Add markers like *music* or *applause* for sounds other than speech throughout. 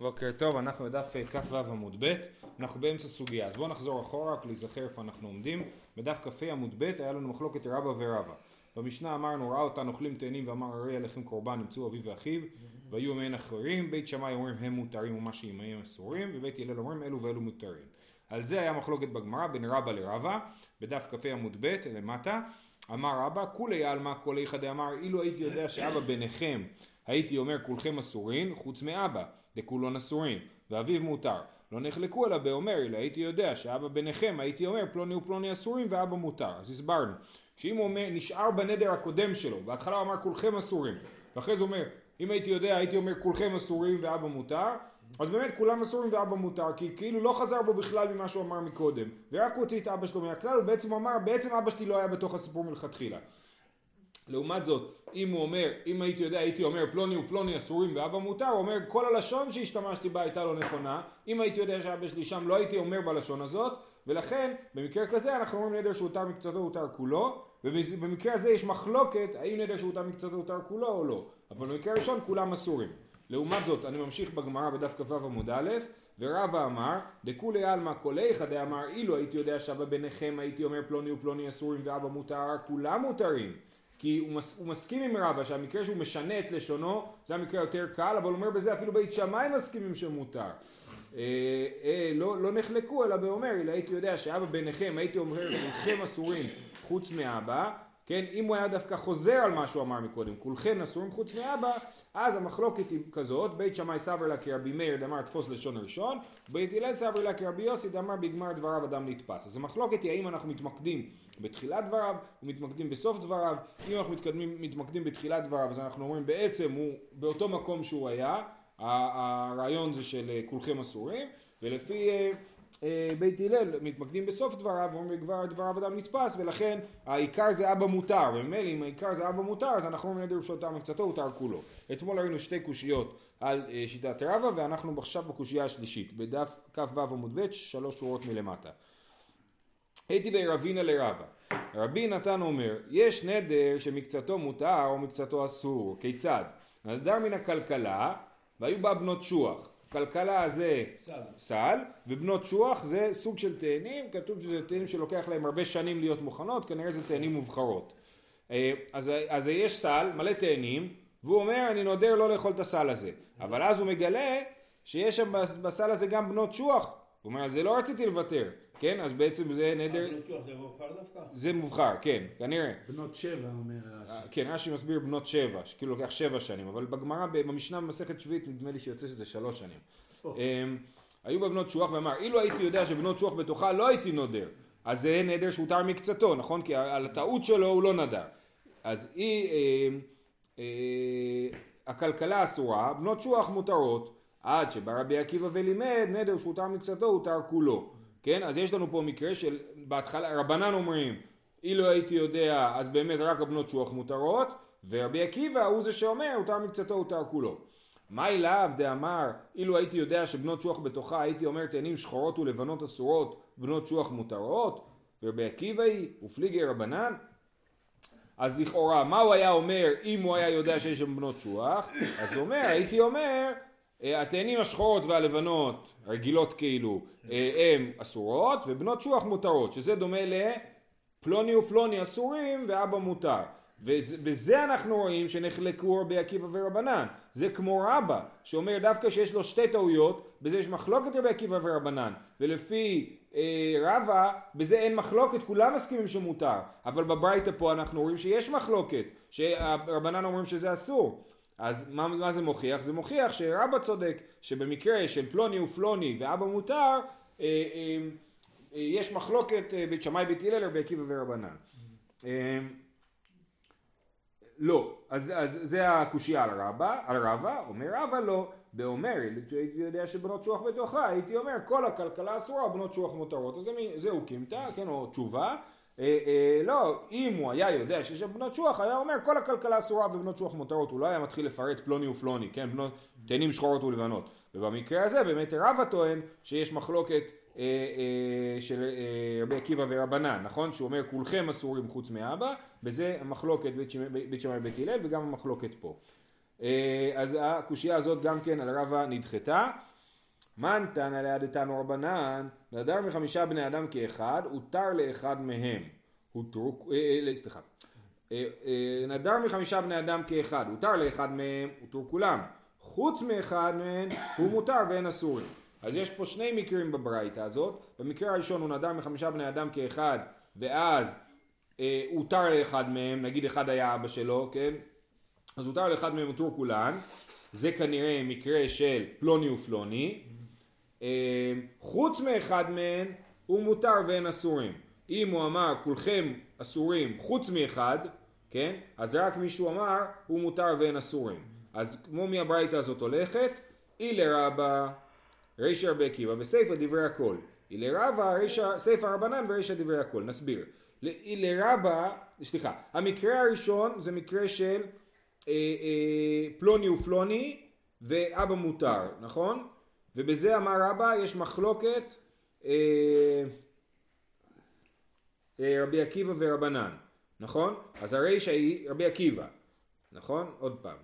בוקר טוב, אנחנו בדף כ"ו עמוד ב', אנחנו באמצע סוגיה, אז בואו נחזור אחורה רק להיזכר איפה אנחנו עומדים. בדף כ"ה עמוד ב' היה לנו מחלוקת רבא ורבא. במשנה אמרנו ראה אותן אוכלים תאנים ואמר הרי עליכם קורבן נמצאו אביו ואחיו והיו מעין אחרים, בית שמאי אומרים הם מותרים ומה שעמהם אסורים ובית הלל אומרים אלו ואלו מותרים. על זה היה מחלוקת בגמרא בין רבא לרבא, בדף כ"ה עמוד ב' למטה, אמר רבא כולי עלמא כל איכא דאמר אילו הייתי יודע שאבא ביניכם הייתי אומר כולכם אסורים חוץ מאבא דכולון אסורים ואביו מותר. לא נחלקו אלא באומר אלא הייתי יודע שאבא ביניכם הייתי אומר פלוני ופלוני אסורים ואבא מותר. אז הסברנו שאם הוא אומר נשאר בנדר הקודם שלו בהתחלה הוא אמר כולכם אסורים ואחרי זה אומר אם הייתי יודע הייתי אומר כולכם אסורים ואבא מותר אז באמת כולם אסורים ואבא מותר כי כאילו לא חזר בו בכלל ממה שהוא אמר מקודם ורק הוציא את אבא שלו מהכלל ובעצם אמר בעצם אבא שלי לא היה בתוך הסיפור מלכתחילה לעומת זאת, אם הוא אומר, אם הייתי יודע, הייתי אומר פלוני ופלוני אסורים ואבא מותר, הוא אומר כל הלשון שהשתמשתי בה הייתה לא נכונה, אם הייתי יודע שאבא שלי שם לא הייתי אומר בלשון הזאת, ולכן במקרה כזה אנחנו אומרים נדר שהותר מקצתו הותר כולו, ובמקרה הזה יש מחלוקת האם נדר שהותר מקצתו הותר כולו או לא, אבל במקרה הראשון כולם אסורים. לעומת זאת, אני ממשיך בגמרא בדף כ"ו עמוד א', ורבא אמר, דכולי עלמא איכא דאמר אילו הייתי יודע שאבא ביניכם הייתי אומר פלוני ופלוני אסורים ואבא מותר, כולם מותרים. כי הוא, מס, הוא מסכים עם רבא שהמקרה שהוא משנה את לשונו זה המקרה יותר קל אבל הוא אומר בזה אפילו בית שמאי מסכימים שמותר. אה, אה, לא, לא נחלקו אלא באומר אלא הייתי יודע שאבא ביניכם הייתי אומר כולכם אסורים חוץ מאבא. כן אם הוא היה דווקא חוזר על מה שהוא אמר מקודם כולכם אסורים חוץ מאבא אז המחלוקת היא כזאת בית שמאי סבר לה כרבי מאיר דאמר תפוס לשון ראשון בית הלל סבר לה כרבי יוסי דאמר בגמר דבריו אדם נתפס אז המחלוקת היא האם אנחנו מתמקדים בתחילת דבריו ומתמקדים בסוף דבריו. אם אנחנו מתקדמים, מתמקדים בתחילת דבריו אז אנחנו אומרים בעצם הוא באותו מקום שהוא היה, הרעיון זה של אה, כולכם אסורים, ולפי אה, אה, בית הלל מתמקדים בסוף דבריו ואומרים כבר דבריו אדם נתפס ולכן העיקר זה אבא מותר וממילא אם העיקר זה אבא מותר אז אנחנו אומרים נדר שותם מקצתו הותר כולו. אתמול ראינו שתי קושיות על שיטת רבא ואנחנו עכשיו בקושייה השלישית בדף כ"ו עמוד ב' שלוש שורות מלמטה. הייתי ורבינה לרבה. רבי נתן אומר, יש נדר שמקצתו מותר או מקצתו אסור, כיצד? נדר מן הכלכלה והיו בה בנות שוח. כלכלה זה סל. סל, ובנות שוח זה סוג של תאנים, כתוב שזה תאנים שלוקח להם הרבה שנים להיות מוכנות, כנראה זה תאנים מובחרות. אה, אז, אז יש סל, מלא תאנים, והוא אומר אני נודר לא לאכול את הסל הזה. אבל אז הוא מגלה שיש שם בסל הזה גם בנות שוח. הוא אומר על זה לא רציתי לוותר. כן, אז בעצם זה נדר... אה, זה מובחר דווקא? זה מובחר, כן, כנראה. בנות שבע, אומר רש"י. אה, כן, רש"י מסביר בנות שבע, שכאילו לוקח שבע שנים, אבל בגמרא, במשנה במסכת שביעית, נדמה לי שיוצא שזה שלוש שנים. אמ, היו בה בנות שוח ואמר, אילו הייתי יודע שבנות שוח בתוכה לא הייתי נודר, אז זה נדר שהותר מקצתו, נכון? כי על הטעות שלו הוא לא נדר. אז היא, אמ, אה, הכלכלה אסורה, בנות שוח מותרות, עד שבא רבי עקיבא ולימד, נדר שהותר מקצתו הותר כולו. כן? אז יש לנו פה מקרה של בהתחלה, רבנן אומרים אילו הייתי יודע אז באמת רק הבנות שוח מותרות ורבי עקיבא הוא זה שאומר הותר מקצתו הותר כולו. מה אליו דאמר אילו הייתי יודע שבנות שוח בתוכה הייתי אומר תאנים שחורות ולבנות אסורות בנות שוח מותרות ורבי עקיבא היא ופליגי רבנן אז לכאורה מה הוא היה אומר אם הוא היה יודע שיש שם בנות שוח אז הוא אומר הייתי אומר התאנים השחורות והלבנות רגילות כאילו אה, הן אסורות ובנות שוח מותרות שזה דומה לפלוני ופלוני אסורים ואבא מותר. ובזה אנחנו רואים שנחלקו רבי עקיבא ורבנן. זה כמו רבא שאומר דווקא שיש לו שתי טעויות בזה יש מחלוקת רבי עקיבא ורבנן. ולפי אה, רבא בזה אין מחלוקת כולם מסכימים שמותר. אבל בברייתא פה אנחנו רואים שיש מחלוקת שרבנן אומרים שזה אסור אז מה, מה זה מוכיח? זה מוכיח שרבא צודק שבמקרה של פלוני ופלוני ואבא מותר אה, אה, אה, יש מחלוקת אה, בית שמאי בית הלל רבי עקיבא ורבנן. אה, לא, אז, אז זה הקושייה על רבא, על רבא, אומר רבא לא, באומר, הייתי יודע שבנות שוח בתוכה, הייתי אומר כל הכלכלה אסורה, בנות שוח מותרות, אז זהו קימתא, כן, או תשובה, אה, אה, לא, אם הוא היה יודע שיש שם בנות שוח, היה אומר כל הכלכלה אסורה ובנות שוח מותרות, הוא לא היה מתחיל לפרט פלוני ופלוני, כן, בנות, תאנים שחורות ולבנות. ובמקרה הזה באמת רבא טוען שיש מחלוקת אה, אה, של אה, רבי עקיבא ורבנן, נכון? שהוא אומר כולכם אסורים חוץ מאבא, בזה המחלוקת בית שמאי ובית הלל וגם המחלוקת פה. אה, אז הקושייה הזאת גם כן על רבא נדחתה. מן תנא לידתנו רבנן, נדר מחמישה בני אדם כאחד, הותר לאחד מהם. הותרו, אה, אה, סליחה. אה, נדר מחמישה בני אדם כאחד, הותר לאחד מהם, הותרו כולם. חוץ מאחד מהם הוא מותר ואין אסורים. אז יש פה שני מקרים בברייתא הזאת. במקרה הראשון הוא נדר מחמישה בני אדם כאחד, ואז הותר לאחד מהם, נגיד אחד היה אבא שלו, כן? אז הותר לאחד מהם הותר כולן. זה כנראה מקרה של פלוני ופלוני. אה, חוץ מאחד מהם הוא מותר ואין אסורים. אם הוא אמר כולכם אסורים חוץ מאחד, כן? אז רק מישהו אמר הוא מותר ואין אסורים. אז כמו מי הברייתא הזאת הולכת? אילה רבא רישא רבי עקיבא וסיפא דברי הכל. אילה רבא סיפא רבנן ורישא דברי הכל. נסביר. אילה רבא, סליחה, המקרה הראשון זה מקרה של אה, אה, פלוני ופלוני ואבא מותר, נכון? ובזה אמר רבא יש מחלוקת אה, אה, רבי עקיבא ורבנן, נכון? אז הרישא היא רבי עקיבא, נכון? עוד פעם.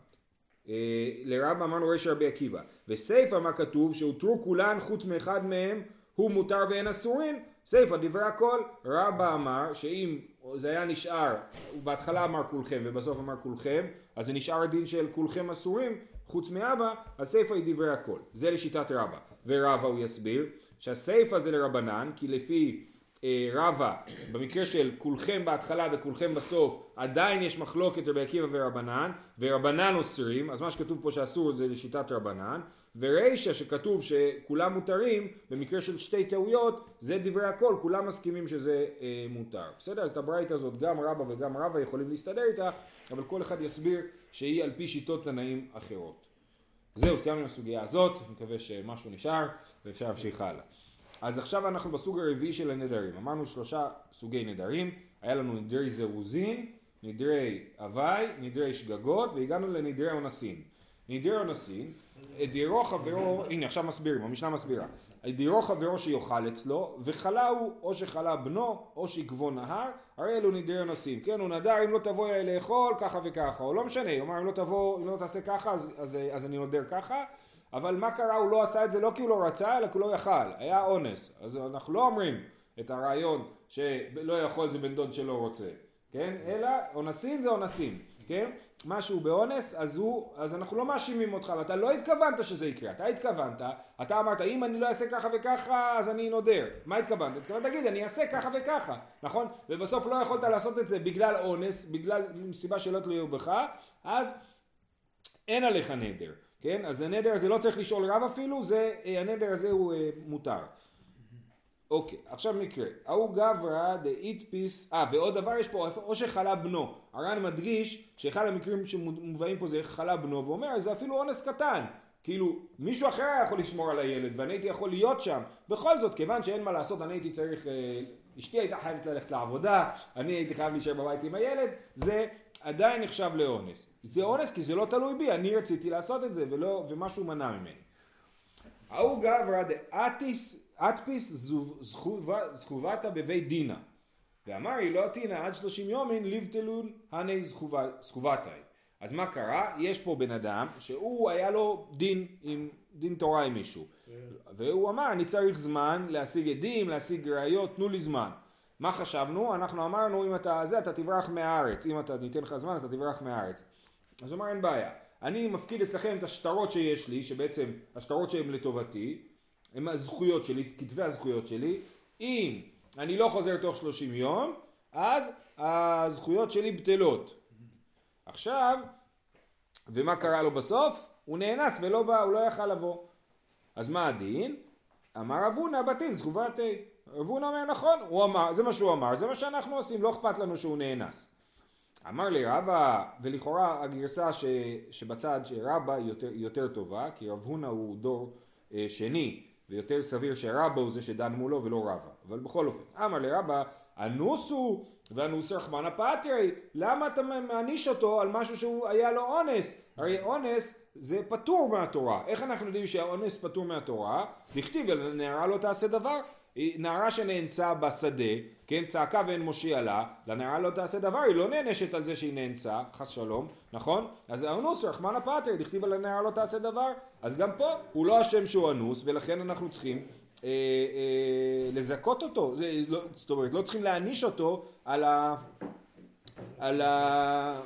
אה, לרבא אמרנו רישא רבי עקיבא. וסיפא מה כתוב? שהותרו כולן חוץ מאחד מהם הוא מותר ואין אסורים. סיפא דברי הכל. רבא אמר שאם זה היה נשאר, הוא בהתחלה אמר כולכם ובסוף אמר כולכם, אז זה נשאר הדין של כולכם אסורים חוץ מאבא, אז סיפא היא דברי הכל. זה לשיטת רבא. ורבא הוא יסביר שהסיפא זה לרבנן, כי לפי אה, רבא, במקרה של כולכם בהתחלה וכולכם בסוף, עדיין יש מחלוקת רבי עקיבא ורבנן, ורבנן אוסרים, אז מה שכתוב פה שאסור זה לשיטת רבנן, ורישא שכתוב שכולם מותרים, במקרה של שתי טעויות, זה דברי הכל, כולם מסכימים שזה אה, מותר. בסדר? אז את הברייתא הזאת גם רבא וגם רבא יכולים להסתדר איתה, אבל כל אחד יסביר שהיא על פי שיטות תנאים אחרות. זהו, סיימנו עם הסוגיה הזאת, אני מקווה שמשהו נשאר ואפשר להמשיך הלאה. אז עכשיו אנחנו בסוג הרביעי של הנדרים. אמרנו שלושה סוגי נדרים, היה לנו נדרי זירוזין, נדרי הוואי, נדרי שגגות, והגענו לנדרי אונסין. נדרי אונסין, דירו חברו, הנה עכשיו מסבירים, המשנה מסבירה. דירו חברו שיאכל אצלו, וחלה הוא, או שחלה בנו, או שיקבו נהר, הרי אלו נדרי אונסין. כן, הוא נדר אם לא תבוא אליי לאכול, ככה וככה, או לא משנה, הוא אמר אם לא תבוא, אם לא תעשה ככה, אז, אז, אז אני נודר ככה. אבל מה קרה? הוא לא עשה את זה לא כי הוא לא רצה, אלא כי הוא לא יכל. היה אונס. אז אנחנו לא אומרים את הרעיון שלא יכול זה בן דוד שלא רוצה, כן? אלא אונסים זה אונסים, כן? משהו באונס, אז, הוא, אז אנחנו לא מאשימים אותך, ואתה לא התכוונת שזה יקרה, אתה התכוונת, אתה אמרת אם אני לא אעשה ככה וככה אז אני נודר, מה התכוונת? התכוונת להגיד אני אעשה ככה וככה, נכון? ובסוף לא יכולת לעשות את זה בגלל אונס, בגלל סיבה שלא תלויה בך, אז אין עליך נדר, כן? אז הנדר הזה לא צריך לשאול רב אפילו, זה, אה, הנדר הזה הוא אה, מותר. אוקיי, עכשיו מקרה. ההוא גברא דאיתפיס, אה ועוד דבר יש פה, או שחלה בנו. הר"ן מדגיש שאחד המקרים שמובאים פה זה חלה בנו, ואומר זה אפילו אונס קטן. כאילו מישהו אחר היה יכול לשמור על הילד ואני הייתי יכול להיות שם. בכל זאת, כיוון שאין מה לעשות, אני הייתי צריך, אה, אשתי הייתה חייבת ללכת לעבודה, אני הייתי חייב להישאר בבית עם הילד, זה עדיין נחשב לאונס. זה אונס כי זה לא תלוי בי, אני רציתי לעשות את זה ולא, ומשהו מנע ממני. ההוא גברא דאטיס זכובתא בבית דינה. ואמר היא לא תינא עד שלושים יומין ליבטלון הני זכובתאי. אז מה קרה? יש פה בן אדם שהוא היה לו דין עם דין תורה עם מישהו. כן. והוא אמר אני צריך זמן להשיג עדים, להשיג ראיות, תנו לי זמן. מה חשבנו? אנחנו אמרנו אם אתה זה אתה תברח מהארץ, אם אתה ניתן לך זמן אתה תברח מהארץ. אז הוא אמר אין בעיה, אני מפקיד אצלכם את השטרות שיש לי, שבעצם השטרות שהן לטובתי, הם הזכויות שלי, כתבי הזכויות שלי, אם אני לא חוזר תוך 30 יום, אז הזכויות שלי בטלות. עכשיו, ומה קרה לו בסוף? הוא נאנס ולא בא, הוא לא יכל לבוא. אז מה הדין? אמר אבונה בטיל זכובתי. אבונה אומר נכון, הוא אמר, זה מה שהוא אמר, זה מה שאנחנו עושים, לא אכפת לנו שהוא נאנס. אמר לי רבא, ולכאורה הגרסה ש, שבצד שרבא יותר, יותר טובה, כי רב הונא הוא דור אה, שני, ויותר סביר שרבא הוא זה שדן מולו ולא רבא. אבל בכל אופן, אמר לי רבא, אנוסו ואנוס רחמנא פטרי, למה אתה מעניש אותו על משהו שהוא היה לו אונס? הרי אונס זה פטור מהתורה. איך אנחנו יודעים שהאונס פטור מהתורה? דכתיב נערה לא תעשה דבר. נערה שנאנסה בשדה, כן, צעקה ואין מושיע לה, לנערה לא תעשה דבר, היא לא נענשת על זה שהיא נאנסה, חס שלום, נכון? אז האנוס רחמנא פטר, דכתיב על הנערה לא תעשה דבר, אז גם פה הוא לא אשם שהוא אנוס, ולכן אנחנו צריכים אה, אה, לזכות אותו, לא, זאת אומרת, לא צריכים להעניש אותו על, ה, על, ה,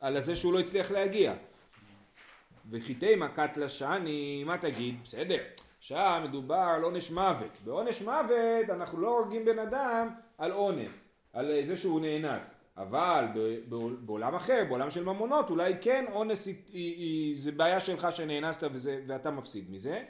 על זה שהוא לא הצליח להגיע. וחיטי מכת לשני, מה תגיד? בסדר, שם מדובר על עונש מוות. בעונש מוות אנחנו לא הורגים בן אדם על אונס, על זה שהוא נאנס. אבל בעולם אחר, בעולם של ממונות, אולי כן אונס היא, היא, היא, זה בעיה שלך שנאנסת וזה, ואתה מפסיד מזה.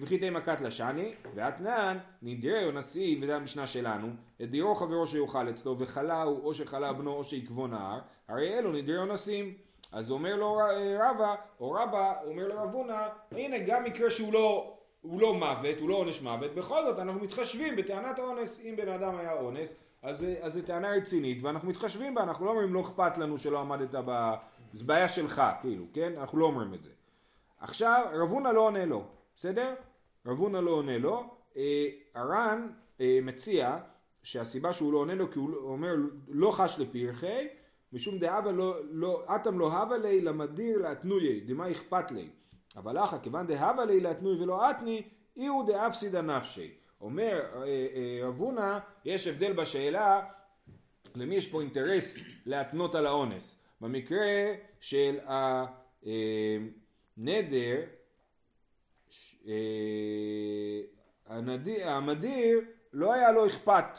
וכי תהיה מכת לשני, ואתנן נדירי אונסים, וזה המשנה שלנו, את דירו חברו שיאכל אצלו, וכלה הוא או שכלה בנו או שיקבו נהר, הרי אלו נדירי אונסים. אז אומר לו רבא, או רבא, אומר לרב הונא, הנה גם מקרה שהוא לא, הוא לא מוות, הוא לא עונש מוות, בכל זאת אנחנו מתחשבים בטענת האונס, אם בן אדם היה אונס, אז זו טענה רצינית ואנחנו מתחשבים בה, אנחנו לא אומרים לא אכפת לנו שלא עמדת ב... זה בעיה שלך, כאילו, כן? אנחנו לא אומרים את זה. עכשיו, רב הונא לא עונה לו, בסדר? רב הונא לא עונה לו, אה, הר"ן אה, מציע שהסיבה שהוא לא עונה לו כי הוא אומר לא חש לפרחי משום דהבה לא, לא, אטם לא הווה לי למדיר להתנויי, דמה אכפת לי. אבל אחא, כיוון דהבה לי להתנוי ולא אתני, אי הוא דאפסידא נפשי. אומר אה, אה, רב הונא, יש הבדל בשאלה למי יש פה אינטרס להתנות על האונס. במקרה של הנדר, אה, המדיר לא היה לו אכפת,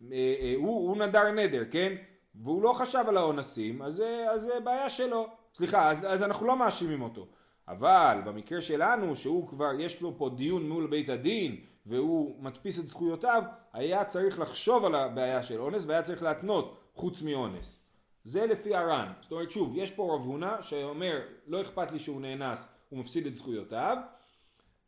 הוא, הוא נדר נדר, כן? והוא לא חשב על האונסים, אז זה בעיה שלו. סליחה, אז, אז אנחנו לא מאשימים אותו. אבל במקרה שלנו, שהוא כבר, יש לו פה דיון מול בית הדין, והוא מדפיס את זכויותיו, היה צריך לחשוב על הבעיה של אונס, והיה צריך להתנות חוץ מאונס. זה לפי הר"ן. זאת אומרת, שוב, יש פה רב הונא שאומר, לא אכפת לי שהוא נאנס, הוא מפסיד את זכויותיו.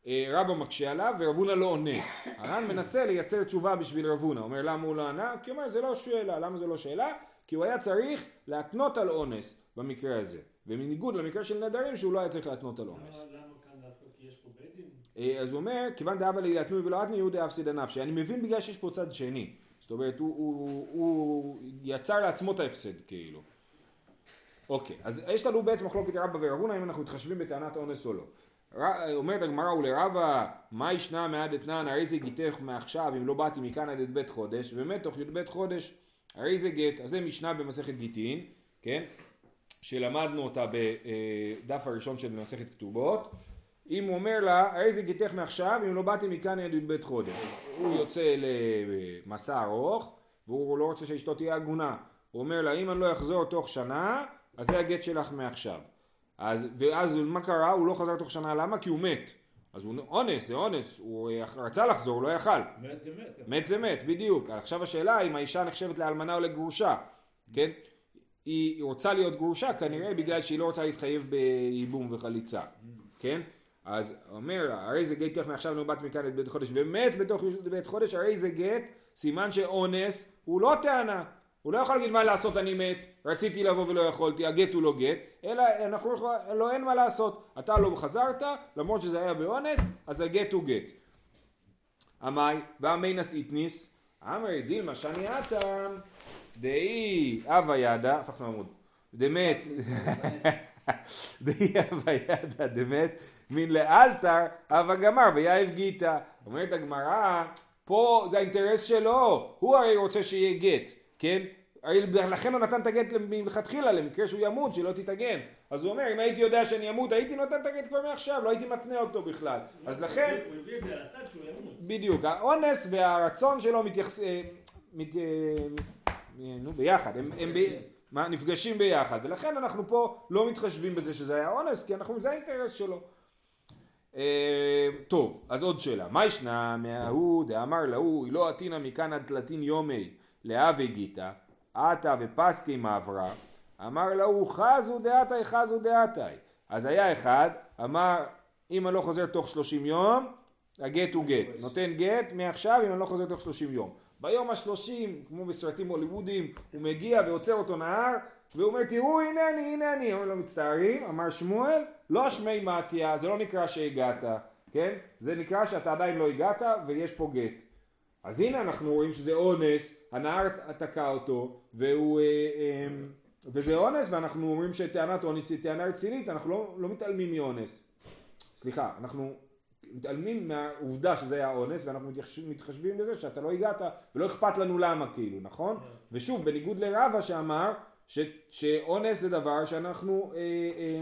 אה, רבא מקשה עליו ורב הונא לא עונה. הר"ן מנסה לייצר תשובה בשביל רב הונא. אומר למה הוא לא ענה? כי הוא אומר זה לא שאלה. למה זה לא שאלה? כי הוא היה צריך להתנות על אונס במקרה הזה. ובניגוד למקרה של נדרים שהוא לא היה צריך להתנות על אונס. למה כאן דווקא? כי יש פה בית דין? אה, אז הוא אומר, כיוון דאבה לי להתנוי ולא אתני יהודי אפסיד הנפשי. אני מבין בגלל שיש פה צד שני. זאת אומרת, הוא, הוא, הוא יצר לעצמו את ההפסד כאילו. אוקיי, אז יש לנו בעצם מחלוקת רבא ורבונה אם אנחנו מתחשבים בטענת אונס או לא. אומרת הגמרא ולרבא, מה ישנה מעד אתנן, הרי זה גיתך מעכשיו אם לא באתי מכאן עד את בית חודש, באמת תוך י"ב חודש הרי זה גט, אז זה משנה במסכת גיטין, כן? שלמדנו אותה בדף הראשון של מסכת כתובות. אם הוא אומר לה, הרי זה גיתך מעכשיו, אם לא באתי מכאן עד י"ב חודש. הוא יוצא למסע ארוך, והוא לא רוצה שאשתו תהיה עגונה. הוא אומר לה, אם אני לא אחזור תוך שנה, אז זה הגט שלך מעכשיו. אז, ואז מה קרה? הוא לא חזר תוך שנה, למה? כי הוא מת. אז הוא אונס, זה אונס, הוא רצה לחזור, הוא לא יכל. מת זה מת. מת זה מת, בדיוק. עכשיו השאלה אם האישה נחשבת לאלמנה או לגרושה, כן? היא רוצה להיות גרושה כנראה בגלל שהיא לא רוצה להתחייב בייבום וחליצה, כן? אז אומר, הרי זה גט תכף מעכשיו נאבט מכאן את בית חודש ומת בתוך בית חודש, הרי זה גט, סימן שאונס הוא לא טענה, הוא לא יכול להגיד מה לעשות אני מת, רציתי לבוא ולא יכולתי, הגט הוא לא גט, אלא אנחנו לא אין מה לעשות, אתה לא חזרת, למרות שזה היה באונס, אז הגט הוא גט. עמי, ואמינס איתניס, אמרי דילמה שאני אטם, דאי אבה ידה, הפכנו עמוד, דמת, *laughs* דאי אבה ידה דמת, מן לאלתר אבה גמר ויאיב גיתא. אומרת הגמרא, פה זה האינטרס שלו, הוא הרי רוצה שיהיה גט, כן? לכן הוא נתן את הגט מלכתחילה, למקרה שהוא ימות, שלא תתאגן. אז הוא אומר, אם הייתי יודע שאני אמות, הייתי נותן את הגט כבר מעכשיו, לא הייתי מתנה אותו בכלל. אז לכן... הוא הביא את זה על הצד שהוא ימות. בדיוק. האונס והרצון שלו מתייחסים... אה, נו, ביחד. הם, הם ב... מה, נפגשים ביחד. ולכן אנחנו פה לא מתחשבים בזה שזה היה אונס, כי אנחנו, זה האינטרס שלו. אה, טוב, אז עוד שאלה. מה ישנה מההוא דאמר להוא, היא לא עתינא מכאן עד תלתין יומי להווה גיתא עתה ופסקי מעברה, אמר להוא חזו דעתי חזו דעתי. אז היה אחד, אמר אם אני לא חוזר תוך שלושים יום, הגט הוא גט. נותן גט מעכשיו אם אני לא חוזר תוך שלושים יום. ביום השלושים, כמו בסרטים הוליוודיים, הוא מגיע ועוצר אותו נהר, והוא אומר תראו הנני הנני, אומר לו מצטערים, אמר שמואל, לא שמי מתיה, זה לא נקרא שהגעת? כן? זה נקרא שאתה עדיין לא הגעת ויש פה גט. אז הנה אנחנו רואים שזה אונס, הנער תקע אותו, והוא, אה, אה, וזה אונס, ואנחנו אומרים שטענת אונס היא טענה רצינית, אנחנו לא, לא מתעלמים מאונס. סליחה, אנחנו מתעלמים מהעובדה שזה היה אונס, ואנחנו מתחש- מתחשבים בזה שאתה לא הגעת, ולא אכפת לנו למה כאילו, נכון? ושוב, בניגוד לרבא שאמר ש, שאונס זה דבר שאנחנו אה, אה,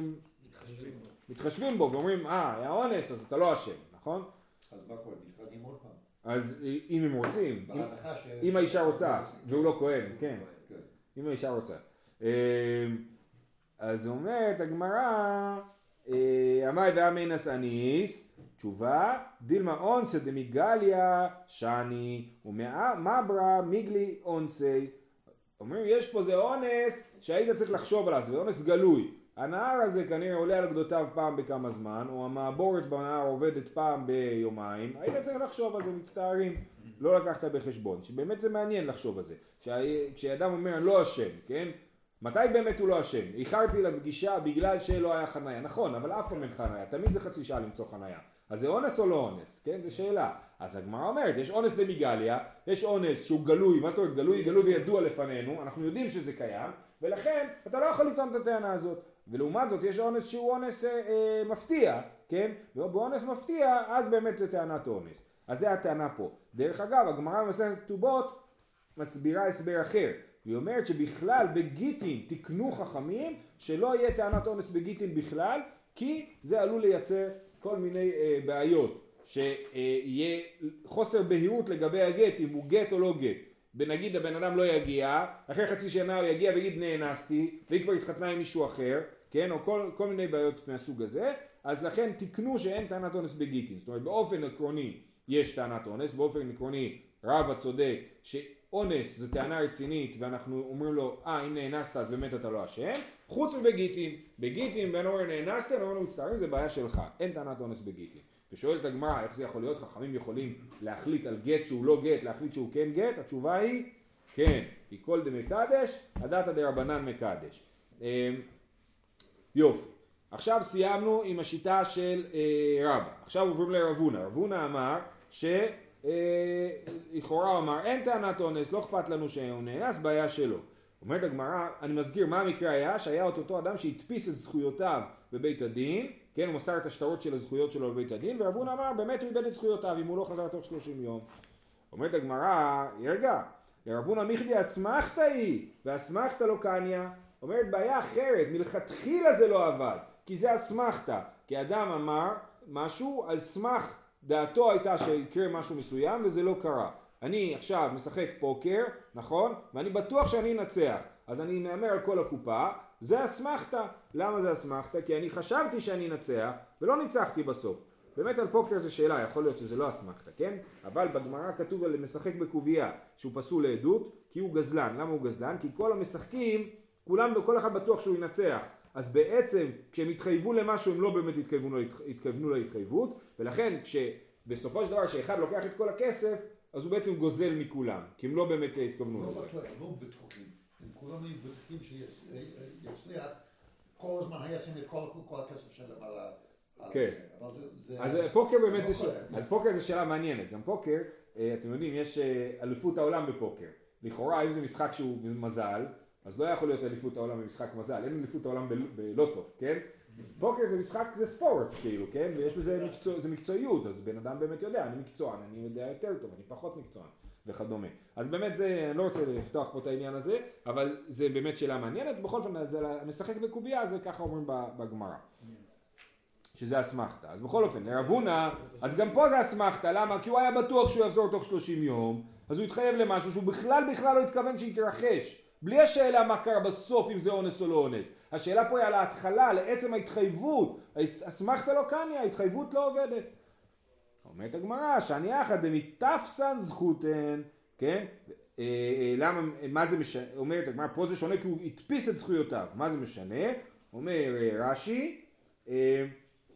מתחשבים בו, ואומרים, אה, היה אונס, אז אתה לא אשם, נכון? אז מה קורה? אז אם הם רוצים, אם- האישה רוצה, והוא לא כהן, כן, כן. אם האישה רוצה. אה, אז אומרת הגמרא, אה, אמאי ואמינס אניס, תשובה, דילמה אונסה דמיגליה שאני, ומברה מיגלי אונסי. אומרים יש פה זה אונס שהיית צריך לחשוב עליו, זה אונס גלוי. הנהר הזה כנראה עולה על גדותיו פעם בכמה זמן, או המעבורת בנהר עובדת פעם ביומיים, היית צריך לחשוב על זה, מצטערים, לא לקחת בחשבון, שבאמת זה מעניין לחשוב על זה, כשאדם אומר לא אשם, כן? מתי באמת הוא לא אשם? איחרתי לפגישה בגלל שלא היה חניה, נכון, אבל אף פעם אין חניה, תמיד זה חצי שעה למצוא חניה. אז זה אונס או לא אונס? כן, זו שאלה. אז הגמרא אומרת, יש אונס דמיגליה, יש אונס שהוא גלוי, מה זאת אומרת גלוי? גלוי וידוע לפנינו, אנחנו יודעים שזה קיים, ולכן אתה לא יכול לטעון את הטענה הזאת. ולעומת זאת יש אונס שהוא אונס אה, אה, מפתיע, כן? ובאונס מפתיע, אז באמת זה טענת אונס. אז זה הטענה פה. דרך אגב, הגמרא במסכת כתובות מסבירה הסבר אחר. היא אומרת שבכלל בגיטין תיקנו חכמים שלא יהיה טענת אונס בגיטין בכלל, כי זה עלול לייצר כל מיני אה, בעיות. שיהיה חוסר בהירות לגבי הגט, אם הוא גט או לא גט. נגיד הבן אדם לא יגיע, אחרי חצי שנה הוא יגיע ויגיד נאנסתי, והיא כבר התחתנה עם מישהו אחר, כן, או כל, כל מיני בעיות מהסוג הזה, אז לכן תיקנו שאין טענת אונס בגיטין. זאת אומרת באופן עקרוני יש טענת אונס, באופן עקרוני רב הצודק שאונס זה טענה רצינית ואנחנו אומרים לו אה אם נאנסת אז באמת אתה לא אשם, חוץ מבגיטין, בגיטין בן אומר נאנסת, אומרים לו מצטערים זה בעיה שלך, אין טענת אונס בגיטין. ושואלת הגמרא איך זה יכול להיות, חכמים יכולים להחליט על גט שהוא לא גט, להחליט שהוא כן גט, התשובה היא כן, כי כל דמקדש, הדתא דרבנן מקדש. יופי. עכשיו סיימנו עם השיטה של אה, רבא. עכשיו עוברים לרב הונא. רב הונא אמר שלכאורה הוא אמר אין טענת אונס, לא אכפת לנו שהוא נאנס, בעיה שלו. אומרת הגמרא, אני מזכיר מה המקרה היה, שהיה את אותו אדם שהדפיס את זכויותיו בבית הדין, כן, הוא מסר את השטרות של הזכויות שלו בבית הדין, ורב הונא אמר באמת הוא איבד את זכויותיו אם הוא לא חזר תוך 30 יום. אומרת הגמרא, רגע, לרב הונא מיכדי אסמכתא היא, ואסמכתא לא קניא. אומרת בעיה אחרת, מלכתחילה זה לא עבד, כי זה אסמכתא, כי אדם אמר משהו על סמך דעתו הייתה שיקרה משהו מסוים וזה לא קרה. אני עכשיו משחק פוקר, נכון? ואני בטוח שאני אנצח. אז אני מהמר על כל הקופה, זה אסמכתא. למה זה אסמכתא? כי אני חשבתי שאני אנצח ולא ניצחתי בסוף. באמת על פוקר זה שאלה, יכול להיות שזה לא אסמכתא, כן? אבל בגמרא כתוב על משחק בקובייה שהוא פסול לעדות, כי הוא גזלן. למה הוא גזלן? כי כל המשחקים, כולם, כל אחד בטוח שהוא ינצח. אז בעצם כשהם התחייבו למשהו הם לא באמת התכוונו, התכוונו להתחייבות, ולכן כשבסופו של דבר שאחד לוקח את כל הכסף, אז הוא בעצם גוזל מכולם, כי הם לא באמת התכוונו לא לזה. בטוח, לא בטוחים. הם כולם היו בטוחים שיצליח. כל הזמן היה שם את כל הכסף שלהם על ה... כן. אז פוקר באמת לא זה, ש... קורה. אז פוקר זה שאלה מעניינת, גם פוקר, אה, אתם יודעים, יש אה, אליפות העולם בפוקר. לכאורה אם זה משחק שהוא מזל, אז לא יכול להיות אליפות העולם במשחק מזל, אין אליפות העולם בל- בלוטו, כן? פוקר זה משחק, זה ספורט, כאילו, כן? ויש בזה מקצוע, זה מקצועיות, אז בן אדם באמת יודע, אני מקצוען, אני יודע יותר טוב, אני פחות מקצוען, וכדומה. אז באמת זה, אני לא רוצה לפתוח פה את העניין הזה, אבל זה באמת שאלה מעניינת, בכל אופן, זה משחק בקובייה, זה ככה אומרים בגמרא. שזה אסמכתא. אז בכל אופן, לרב הונא, אז גם פה זה אסמכתא, למה? כי הוא היה בטוח שהוא יחזור תוך 30 יום, אז הוא התחייב למשהו שהוא בכלל בכלל לא התכוון שיתרחש. בלי השאלה מה קרה בסוף, אם זה אונס או לא אונס. השאלה פה היא על ההתחלה, לעצם ההתחייבות. אסמכתא לא קניא, ההתחייבות לא עובדת. אומרת הגמרא, שאני יחד דמיתפסן זכותן, כן? אה, אה, למה, מה זה משנה? אומרת הגמרא, פה זה שונה כי הוא הדפיס את זכויותיו. מה זה משנה? אומר אה, רש"י, אה,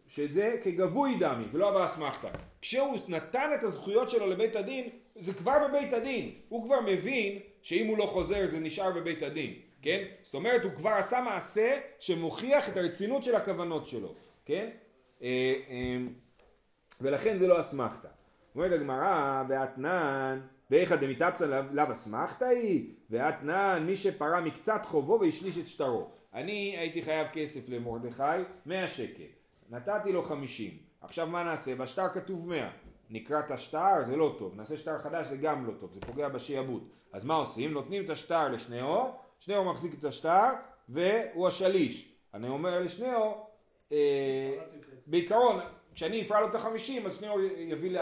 שזה כגבוי דמי ולא באסמכתא. כשהוא נתן את הזכויות שלו לבית הדין, זה כבר בבית הדין. הוא כבר מבין שאם הוא לא חוזר זה נשאר בבית הדין, כן? זאת אומרת הוא כבר עשה מעשה שמוכיח את הרצינות של הכוונות שלו, כן? אה, אה, ולכן זה לא אסמכתה. אומרת הגמרא, ואתנן, ואיכא דמיתפסה לאו אסמכתה היא, ואתנן, מי שפרע מקצת חובו והשליש את שטרו. אני הייתי חייב כסף למרדכי, 100 שקל. נתתי לו 50. עכשיו מה נעשה? בשטר כתוב 100. נקרא את השטר, זה לא טוב. נעשה שטר חדש, זה גם לא טוב. זה פוגע בשעבוד. אז מה עושים? נותנים את השטר לשניאור, שניאור מחזיק את השטר, והוא השליש. אני אומר לשניאור, אה, בעיקרון, כשאני אפרע לו את החמישים, אז שניאור יביא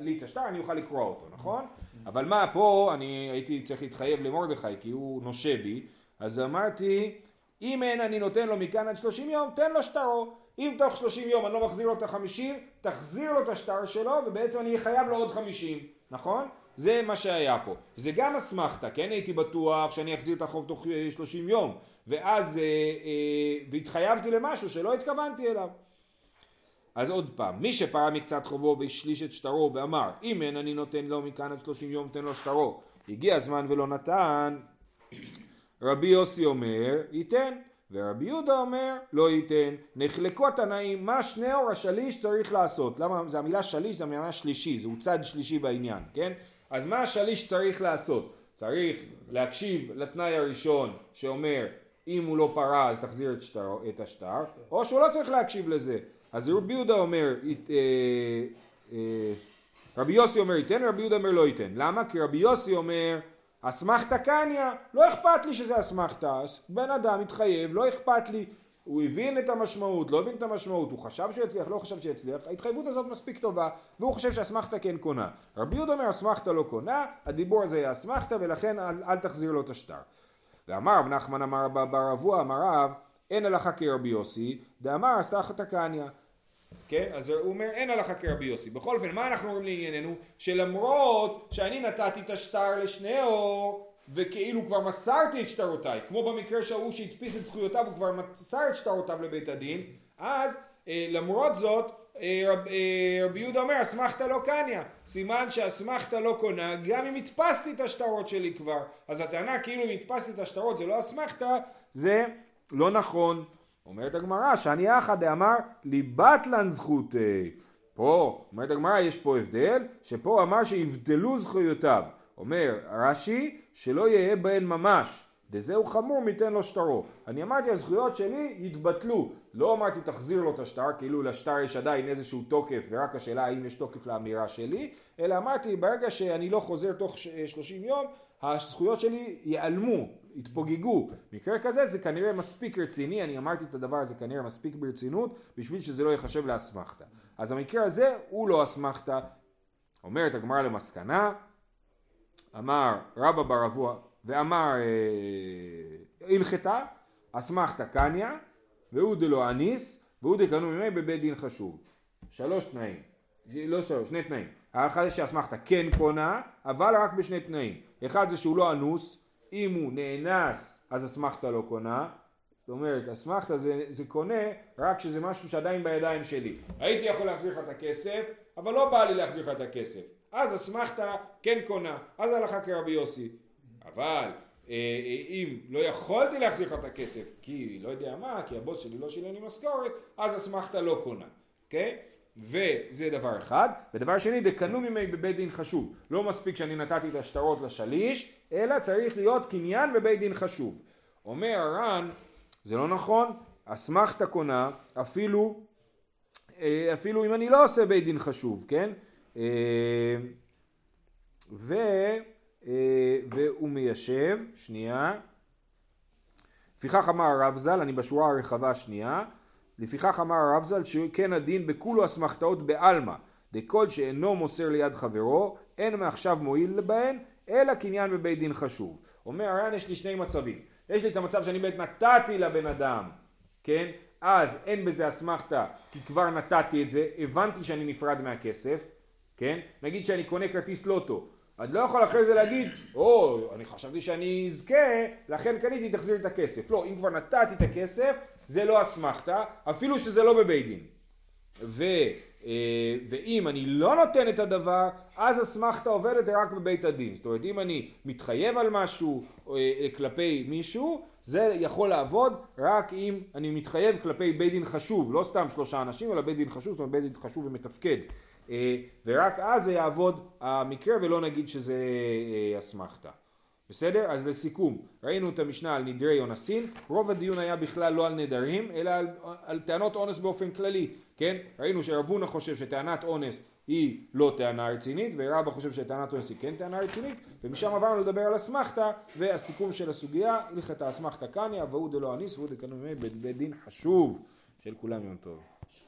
לי את השטר, אני אוכל לקרוע אותו, נכון? אבל מה, פה אני הייתי צריך להתחייב למרדכי, כי הוא נושה בי, אז אמרתי, אם אין אני נותן לו מכאן עד שלושים יום, תן לו שטרו. אם תוך שלושים יום אני לא מחזיר לו את החמישים, תחזיר לו את השטר שלו, ובעצם אני חייב לו עוד חמישים, נכון? זה מה שהיה פה. זה גם אסמכתה, כן הייתי בטוח שאני אחזיר את החוב תוך אה, 30 יום, ואז, אה, אה, והתחייבתי למשהו שלא התכוונתי אליו. אז עוד פעם, מי שפרע מקצת חובו והשליש את שטרו ואמר, אם אין אני נותן לו מכאן עד 30 יום, תן לו שטרו. הגיע הזמן ולא נתן, רבי יוסי אומר, ייתן. ורבי יהודה אומר, לא ייתן. נחלקו התנאים, מה שניאור השליש צריך לעשות? למה? זה המילה שליש, זה המילה שלישי, זהו צד שלישי בעניין, כן? אז מה השליש צריך לעשות? צריך להקשיב לתנאי הראשון שאומר, אם הוא לא פרע אז תחזיר את, שטר, את השטר, או שהוא לא צריך להקשיב לזה. אז רבי יהודה אומר, ית- אה, אה, רבי יוסי אומר ייתן, רבי יהודה אומר לא ייתן. למה? כי רבי יוסי אומר, אסמכתא קניא, לא אכפת לי שזה אסמכתא, בן אדם התחייב, לא אכפת לי, הוא הבין את המשמעות, לא הבין את המשמעות, הוא חשב שהוא יצליח, לא חשב שיצליח, ההתחייבות הזאת מספיק טובה, והוא חושב שאסמכתא כן קונה. רבי יהודה אומר אסמכתא לא קונה, הדיבור הזה יהיה אסמכתא ולכן אל, אל תחזיר לו את השטר. ואמר רב נחמן אמר בר בר אבוה אמר רב, אין הלכה כרבי יוסי, דאמר אסתחתא קניא. כן? אז הוא אומר אין הלכה כרבי יוסי. בכל אופן, מה אנחנו אומרים לענייננו? שלמרות שאני נתתי את השטר לשניאור, וכאילו כבר מסרתי את שטרותיי, כמו במקרה שההוא שהדפיס את זכויותיו, הוא כבר מסר את שטרותיו לבית הדין, אז אה, למרות זאת, אה, רב, אה, רבי יהודה אומר, אסמכתא לא קניא. סימן שאסמכתא לא קונה, גם אם הדפסתי את השטרות שלי כבר. אז הטענה כאילו אם הדפסתי את השטרות זה לא אסמכתא, זה לא נכון. אומרת הגמרא, שאני אחא דאמר ליבטלן זכותי. פה, אומרת הגמרא, יש פה הבדל, שפה אמר שיבדלו זכויותיו. אומר רש"י, שלא יהיה בהן ממש. דזהו חמור מיתן לו שטרו. אני אמרתי הזכויות שלי יתבטלו. לא אמרתי תחזיר לו את השטר, כאילו לשטר יש עדיין איזשהו תוקף, ורק השאלה האם יש תוקף לאמירה שלי, אלא אמרתי ברגע שאני לא חוזר תוך ש- 30 יום, הזכויות שלי ייעלמו, יתפוגגו. מקרה כזה זה כנראה מספיק רציני, אני אמרתי את הדבר הזה כנראה מספיק ברצינות, בשביל שזה לא ייחשב לאסמכתא. אז המקרה הזה הוא לא אסמכתא. אומרת הגמרא למסקנה, אמר רבא בר אבוה ואמר אה, הלכתה אסמכתא קניא והוא דלא אניס והוא דקנו ממי בבית דין חשוב. שלוש תנאים, לא שלוש, שני תנאים. ההלכה זה שאסמכתא כן קונה, אבל רק בשני תנאים. אחד זה שהוא לא אנוס, אם הוא נאנס אז אסמכתא לא קונה. זאת אומרת, אסמכתא זה, זה קונה רק כשזה משהו שעדיין בידיים שלי. הייתי יכול להחזיר לך את הכסף, אבל לא בא לי להחזיר לך את הכסף. אז אסמכתא כן קונה, אז הלכה כרבי יוסי. אבל אה, אה, אם לא יכולתי להחזיר לך את הכסף, כי לא יודע מה, כי הבוס שלי לא שילם לי משכורת, אז אסמכתא לא קונה, אוקיי? וזה דבר אחד. ודבר שני, דקנו ממי בבית דין חשוב. לא מספיק שאני נתתי את השטרות לשליש, אלא צריך להיות קניין בבית דין חשוב. אומר הר"ן, זה לא נכון, אסמכתא קונה, אפילו, אה, אפילו אם אני לא עושה בית דין חשוב, כן? אה, ו, אה, והוא מיישב, שנייה, לפיכך אמר הרב ז"ל, אני בשורה הרחבה השנייה, לפיכך אמר הרב ז"ל שכן הדין בכולו אסמכתאות בעלמא, דכל שאינו מוסר ליד חברו, אין מעכשיו מועיל בהן, אלא קניין בבית דין חשוב. אומר הר"ן יש לי שני מצבים, יש לי את המצב שאני באמת נתתי לבן אדם, כן? אז אין בזה אסמכתא, כי כבר נתתי את זה, הבנתי שאני נפרד מהכסף, כן? נגיד שאני קונה כרטיס לוטו, אני לא יכול אחרי זה להגיד, או, אני חשבתי שאני אזכה, לכן קניתי, תחזיר את הכסף. לא, אם כבר נתתי את הכסף, זה לא אסמכתא, אפילו שזה לא בבית דין. ו, אה, ואם אני לא נותן את הדבר, אז אסמכתא עובדת רק בבית הדין. זאת אומרת, אם אני מתחייב על משהו אה, כלפי מישהו, זה יכול לעבוד רק אם אני מתחייב כלפי בית דין חשוב, לא סתם שלושה אנשים, אלא בית דין חשוב, זאת אומרת בית דין חשוב ומתפקד. אה, ורק אז זה יעבוד המקרה ולא נגיד שזה אה, אסמכתה. בסדר? אז לסיכום, ראינו את המשנה על נדרי אונסין, רוב הדיון היה בכלל לא על נדרים, אלא על, על טענות אונס באופן כללי, כן? ראינו שרב הונא חושב שטענת אונס היא לא טענה רצינית, ורבא חושב שטענת אונס היא כן טענה רצינית, ומשם עברנו לדבר על אסמכתה, והסיכום של הסוגיה, הלכת האסמכתה קניה, והוא דלא אניס, והוא דקנומי בית דין חשוב, של כולם יום טוב.